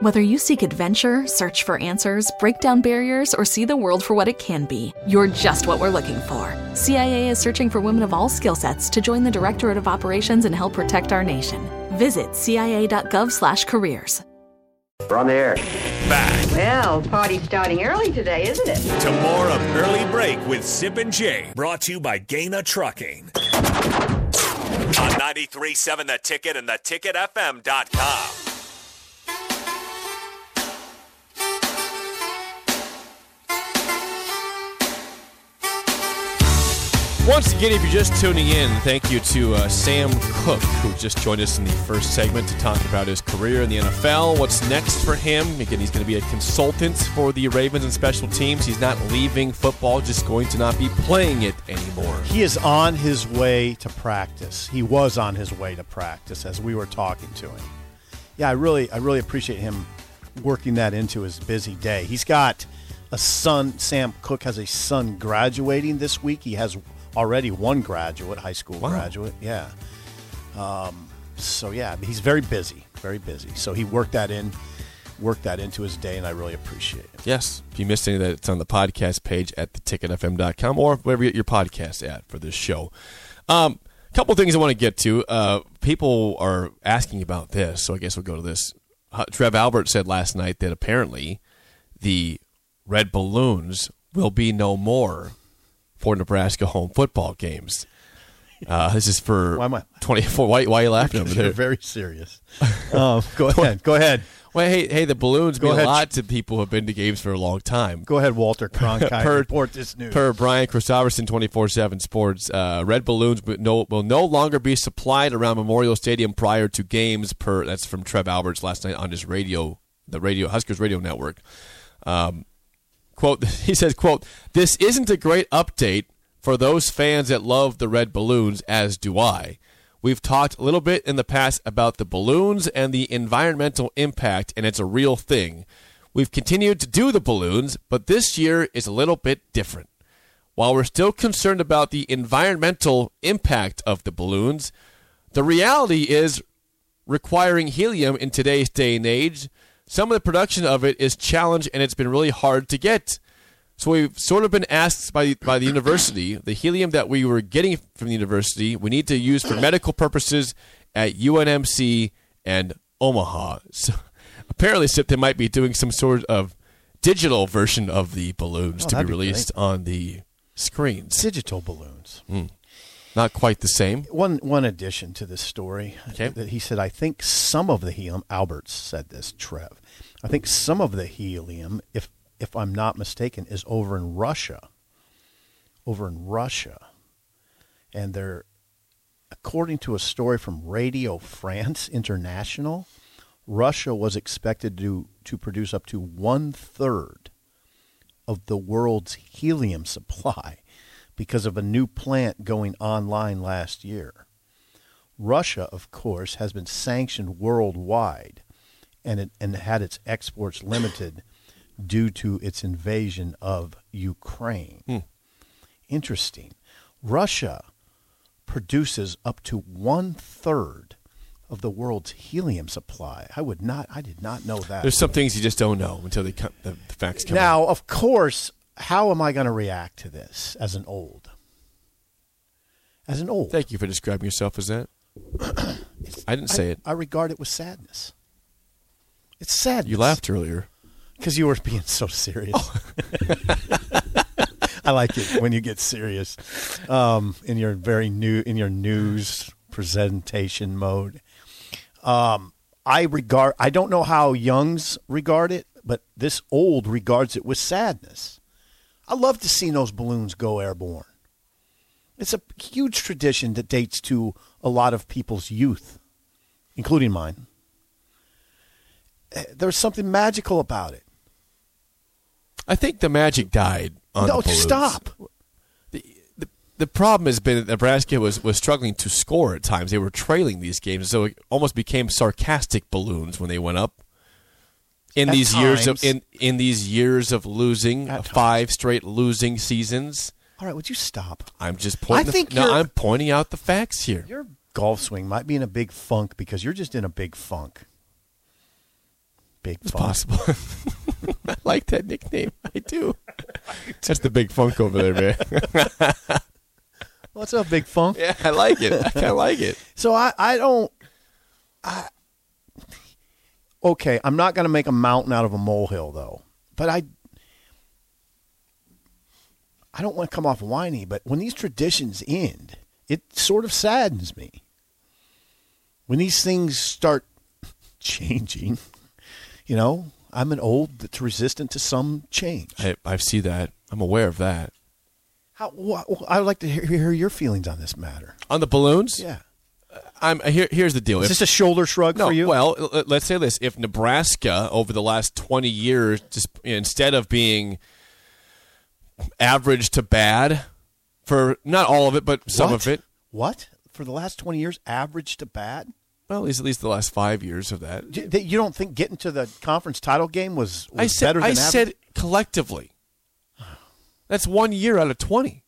Whether you seek adventure, search for answers, break down barriers, or see the world for what it can be, you're just what we're looking for. CIA is searching for women of all skill sets to join the Directorate of Operations and help protect our nation. Visit cia.gov/careers. We're on the air. Back Well, party's starting early today, isn't it? to more of Early Break with Sip and Jay, brought to you by Gana Trucking. On 93.7 The Ticket and theticketfm.com. Once again, if you're just tuning in, thank you to uh, Sam Koch, who just joined us in the first segment to talk about his career in the NFL. What's next for him? Again, he's going to be a consultant for the Ravens and special teams. He's not leaving football, just going to not be playing it anymore. He is on his way to practice. He was on his way to practice as we were talking to him. Yeah, I really, I really appreciate him working that into his busy day. He's got a son. Sam Koch has a son graduating this week. He has already one graduate, high school Wow. graduate. Yeah. Um, so yeah, he's very busy, very busy. So he worked that in, worked that into his day, and I really appreciate it. Yes. If you missed any of that, it's on the podcast page at theticketfm.com or wherever you get your podcast at for this show. Um, a couple things I want to get to. Uh, people are asking about this, so I guess we'll go to this. Uh, Trev Albert said last night that apparently the red balloons will be no more for Nebraska home football games. Uh, this is for Why am I- 24. Why, why are you laughing over there? very serious. Um, go ahead. Go ahead. Well, hey, hey, the balloons Go mean ahead. a lot to people who have been to games for a long time. Go ahead, Walter Cronkite. Per- report this news. Per Brian Christopherson, 24 7 Sports, uh, red balloons will no, will no longer be supplied around Memorial Stadium prior to games. Per That's from Trev Alberts last night on his radio, the radio Huskers radio network. Um, quote, he says, quote, this isn't a great update for those fans that love the red balloons, as do I. We've talked a little bit in the past about the balloons and the environmental impact, and it's a real thing. We've continued to do the balloons, but this year is a little bit different. While we're still concerned about the environmental impact of the balloons, the reality is requiring helium in today's day and age. Some of the production of it is challenged and it's been really hard to get. So we've sort of been asked by by the university, the helium that we were getting from the university, we need to use for medical purposes at UNMC and Omaha. So apparently, Sip, they might be doing some sort of digital version of the balloons Oh, to be released on the screens. Digital balloons. Hmm. Not quite the same. One one addition to this story uh, Okay. that he said, I think some of the helium. Alberts said this. Trev, I think some of the helium, if if I'm not mistaken, is over in Russia. Over in Russia, and they're according to a story from Radio France International, Russia was expected to to produce up to one third of the world's helium supply because of a new plant going online last year. Russia, of course, has been sanctioned worldwide and it, and had its exports limited due to its invasion of Ukraine. Hmm. Interesting. Russia produces up to one third of the world's helium supply. I would not. I did not know that. There's some things you just don't know until they come, the, the facts come out. Now, of course, how am I going to react to this as an old? As an old, Thank you for describing yourself as that. I didn't say I, it. I regard it with sadness. It's sadness. You laughed earlier. because you were being so serious. I like it when you get serious um, in your very new in your news presentation mode. Um, I regard. I don't know how youngs regard it, but this old regards it with sadness. I love to see those balloons go airborne. It's a huge tradition that dates to a lot of people's youth, including mine. Eh, There's something magical about it. I think the magic died on no, the balloons. stop. The, the, the problem has been that Nebraska was, was struggling to score at times. They were trailing these games, so it almost became sarcastic balloons when they went up. In At these years of in, in these years of losing At uh, five straight losing seasons, All right, would you stop? I'm just pointing. I think the, no, I'm pointing out the facts here. Your golf swing might be in a big funk because you're just in a big funk. Big It's Funk. possible. I like that nickname. I do. That's the big funk over there, man. What's up, Big Funk? yeah, I like it. I kind of like it. So I, I don't. I, okay, I'm not going to make a mountain out of a molehill, though. But I, I don't want to come off whiny. But when these traditions end, it sort of saddens me. When these things start changing, you know, I'm an old that's resistant to some change. I, I see that. I'm aware of that. How, wh- I would like to hear, hear your feelings on this matter. On the balloons, Yeah. I'm uh, here. Here's the deal. Is If- this a shoulder shrug no, for you? well, let's say this: if Nebraska over the last 20 years, just instead of being average to bad for not all of it, but some What? of it, What? For the last 20 years, average to bad? well, at least at least the last five years of that. That You don't think getting to the conference title game was, was I said, better than I average? said collectively. That's one year out of 20.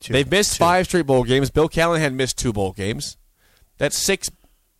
Two. They've missed Two. five straight bowl games. Bill Callahan had missed two bowl games. That's six.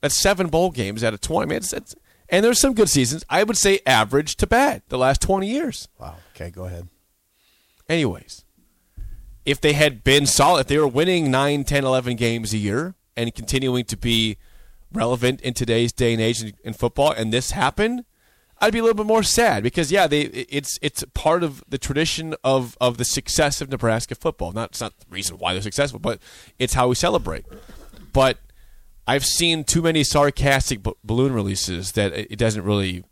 That's seven bowl games out of twenty. Man, it's, it's, and there's some good seasons. I would say average to bad the last twenty years. Wow. Okay, go ahead. Anyways, if they had been solid, if they were winning 9, 10, 11 games a year and continuing to be relevant in today's day and age in, in football, and this happened, I'd be a little bit more sad because yeah, they it's it's part of the tradition of of the success of Nebraska football. Not it's not the reason why they're successful, but it's how we celebrate. But I've seen too many sarcastic b- balloon releases that it it doesn't really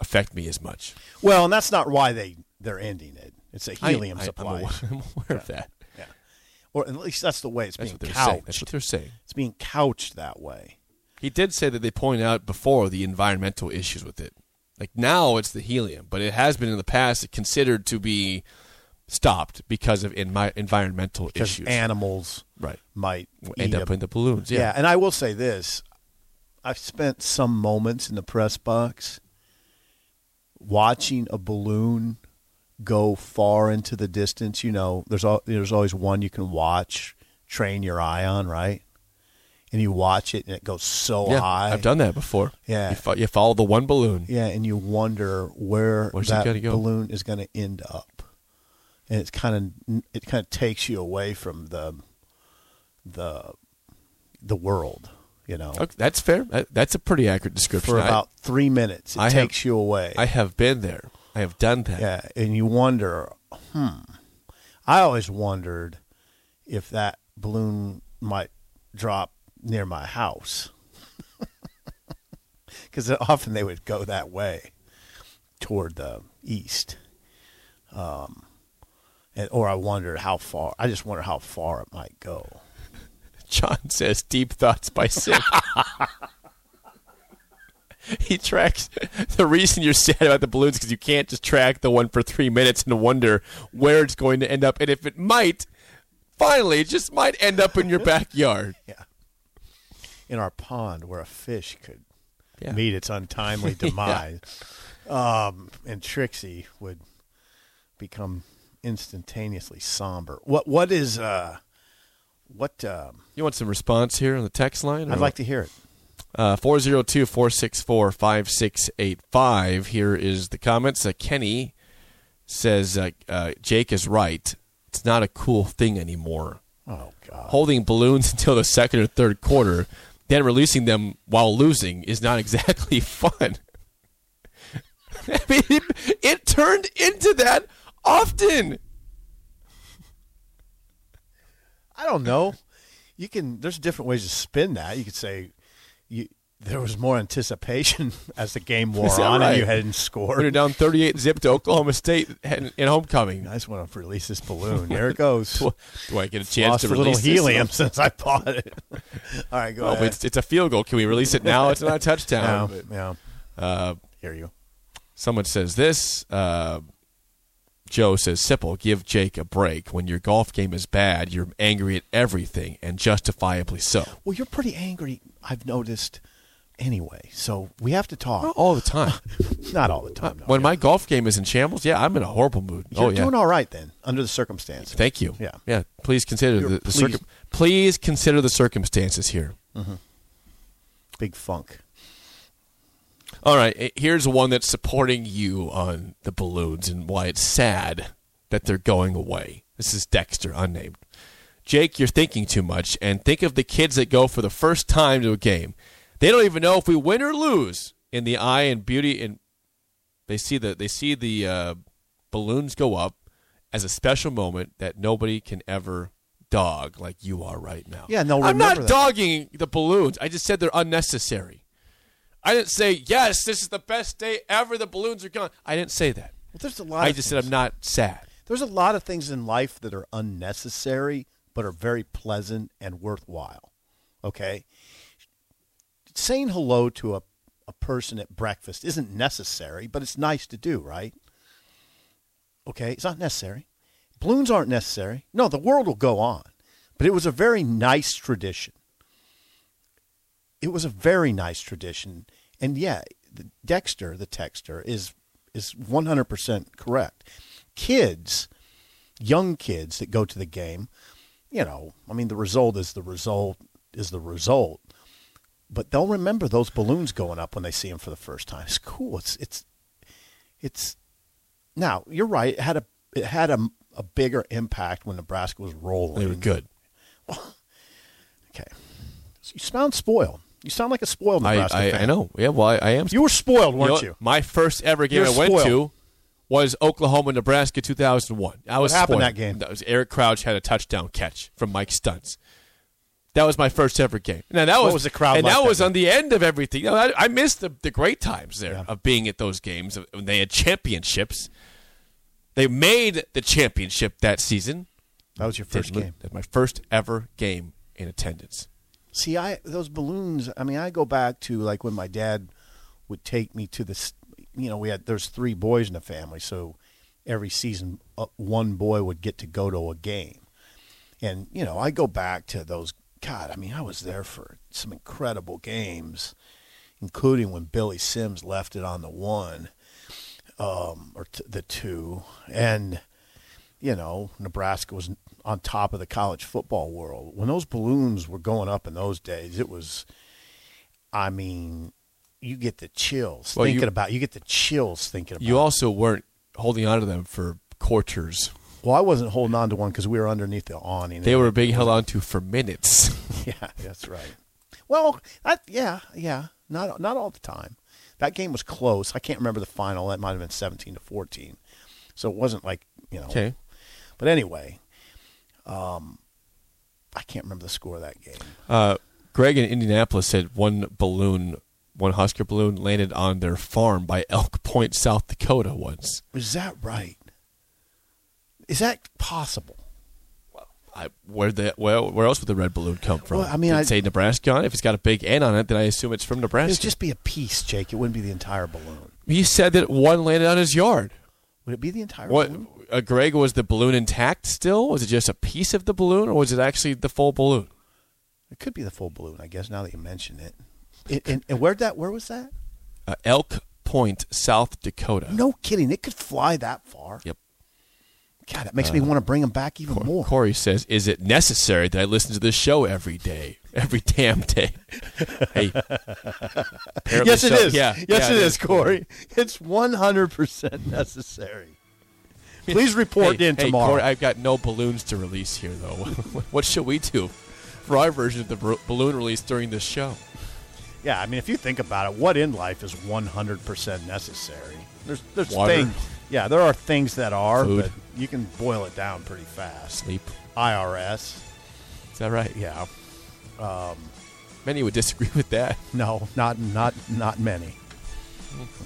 affect me as much. Well, and that's not why they, they're ending it. It's a helium I, I'm supply. aware, I'm aware of that. Yeah. Or at least that's the way it's That's being they're saying. That's what they're saying. It's being couched that way. He did say that they pointed out before the environmental issues with it. Like now it's the helium, but it has been in the past considered to be stopped because of envi- environmental Because issues. animals right. might End up a- in the balloons. Yeah. Yeah. and I will say this: I've spent some moments in the press box watching a balloon go far into the distance. You know, there's al- there's always one you can watch, train your eye on, right? And you watch it, and it goes so yeah. high. I've done that before. Yeah. You, fo- you follow the one balloon. Yeah, and you wonder where Where's that go? balloon is going to end up, and it's kind of it kind of takes you away from the the the world, you know. Okay, that's fair. That's a pretty accurate description. For I- about three minutes, it I have- takes you away. I have been there. I have done that. yeah, and you wonder, hmm. I always wondered if that balloon might drop near my house, because often they would go that way toward the east. Um, and, or I wondered how far. I just wonder how far it might go. John says deep thoughts by Sim. he tracks the reason you're sad about the balloons because you can't just track the one for three minutes and wonder where it's going to end up, and if it might, finally, it just might end up in your backyard. Yeah. In our pond where a fish could Yeah. meet its untimely demise. um, and Trixie would become instantaneously somber. What what is uh what um You want some response here on the text line? I'd like to hear it. Uh, 402 464 5685. Here is the comments. Uh, Kenny says uh, uh, Jake is right. It's not a cool thing anymore. Oh god. Holding balloons until the second or third quarter, then releasing them while losing is not exactly fun. I mean, it, it turned into that often. I don't know. You can there's different ways to spin that. You could say you there was more anticipation as the game wore on and you hadn't scored. you're down 38 zip to Oklahoma State in in homecoming. I just want to release this balloon. There it goes. Do, do I get a chance Lost to a little release helium since I bought it. All right, go Well, ahead. it's, it's a field goal. Can we release it now? It's not a touchdown. yeah, but, yeah. uh, Hear you. someone says this. Uh, Joe says, Sipple, give Jake a break. When your golf game is bad, you're angry at everything, and justifiably so. Well, you're pretty angry. I've noticed. Anyway, so we have to talk. Not all the time. Not all the time. no. when my golf game is in shambles, yeah, I'm in a horrible mood. You're oh, yeah. doing all right then, under the circumstances. Thank you. Yeah. Yeah. Please consider You're the, the pleased. circum- please consider the circumstances here. Big funk. All right, eh, here's one that's supporting you on the balloons and why it's sad that they're going away. This is Dexter, unnamed. Jake, you're thinking too much, and think of the kids that go for the first time to a game. They don't even know if we win or lose. In the eye and beauty, and they see the they see the uh, balloons go up as a special moment that nobody can ever dog like you are right now. Yeah, no, I'm not that. dogging the balloons. I just said they're unnecessary. I didn't say yes. This is the best day ever. The balloons are gone. I didn't say that. Well, there's a lot. I just things. said I'm not sad. There's a lot of things in life that are unnecessary but are very pleasant and worthwhile. Okay? Saying hello to a, a person at breakfast isn't necessary, but it's nice to do, right? Okay? It's not necessary. Balloons aren't necessary. No, the world will go on. But it was a very nice tradition. It was a very nice tradition. And yeah, Dexter, the texter, is is 100% correct. Kids, young kids that go to the game, you know, I mean, the result is the result is the result. But they'll remember those balloons going up when they see them for the first time. It's cool. It's it's it's now you're right. It had a it had a, a bigger impact when Nebraska was rolling. They were good. Okay, so you sound spoiled. You sound like a spoiled I, Nebraska I, fan. I know. Yeah, well, I, I am. You were spoiled, weren't know you? My first ever game You're I went to was Oklahoma, Nebraska, 2001. I was happened spoiled. that game? That was Eric Crouch had a touchdown catch from Mike Stuntz. That was my first ever game. Now that was, was the crowd and like that that was on the end of everything. You know, I, I missed the, the great times there Yeah. of being at those games when they had championships. They made the championship that season. That was your first Did- game. That's my first ever game in attendance. See, I those balloons. I mean, I go back to like when my dad would take me to this. You know, we had there's three boys in the family, so every season uh, one boy would get to go to a game, and you know, I go back to those. God, I mean, I was there for some incredible games, including when Billy Sims left it on the one, um, or t- the two, and you know, Nebraska was on top of the college football world. When those balloons were going up in those days, it was, I mean, you get the chills Well, thinking you- about. You get the chills thinking about. You also weren't holding on to them for quarters. well, I wasn't holding on to one because we were underneath the awning. They were being held on to for minutes. Yeah, that's right. Well, that, yeah, yeah, not not all the time. That game was close. I can't remember the final. That might have been seventeen to fourteen. So it wasn't like you know. Okay. But anyway, um, I can't remember the score of that game. Uh, Greg in Indianapolis said one balloon, one Husker balloon, landed on their farm by Elk Point, South Dakota once. Is that right? Is that possible? I, where the well, where else would the red balloon come from? Well, I mean, I'd say Nebraska on it. If it's got a big N on it, then I assume it's from Nebraska. would just be a piece, Jake. It wouldn't be the entire balloon. he said that one landed on his yard. Would it be the entire What, balloon? uh, Greg, was the balloon intact still? Was it just a piece of the balloon, or was it actually the full balloon? It could be the full balloon, I guess. Now that you mention it, it and, and where that? Where was that? Uh, Elk Point, South Dakota. No kidding. It could fly that far. Yep. God, that makes me uh, want to bring him back even more. Corey says, "Is it necessary that I listen to this show every day, every damn day?" hey, Yes, it so. is. Yeah, yes, yeah, it is, Corey. It's one hundred percent necessary. Please report Hey, in hey, tomorrow. Corey, I've got no balloons to release here, though. what should we do for our version of the balloon release during this show? yeah, I mean, if you think about it, what in life is one hundred percent necessary? There's, there's Water. things. Yeah, there are things that are, Food. but you can boil it down pretty fast. Sleep. IRS. Is that right? Yeah. Many would disagree with that. No, not not not many.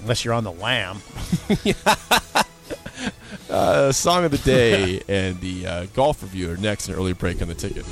Unless you're on the lam. Uh, song of the day and the uh, golf review are next. An early break on the ticket.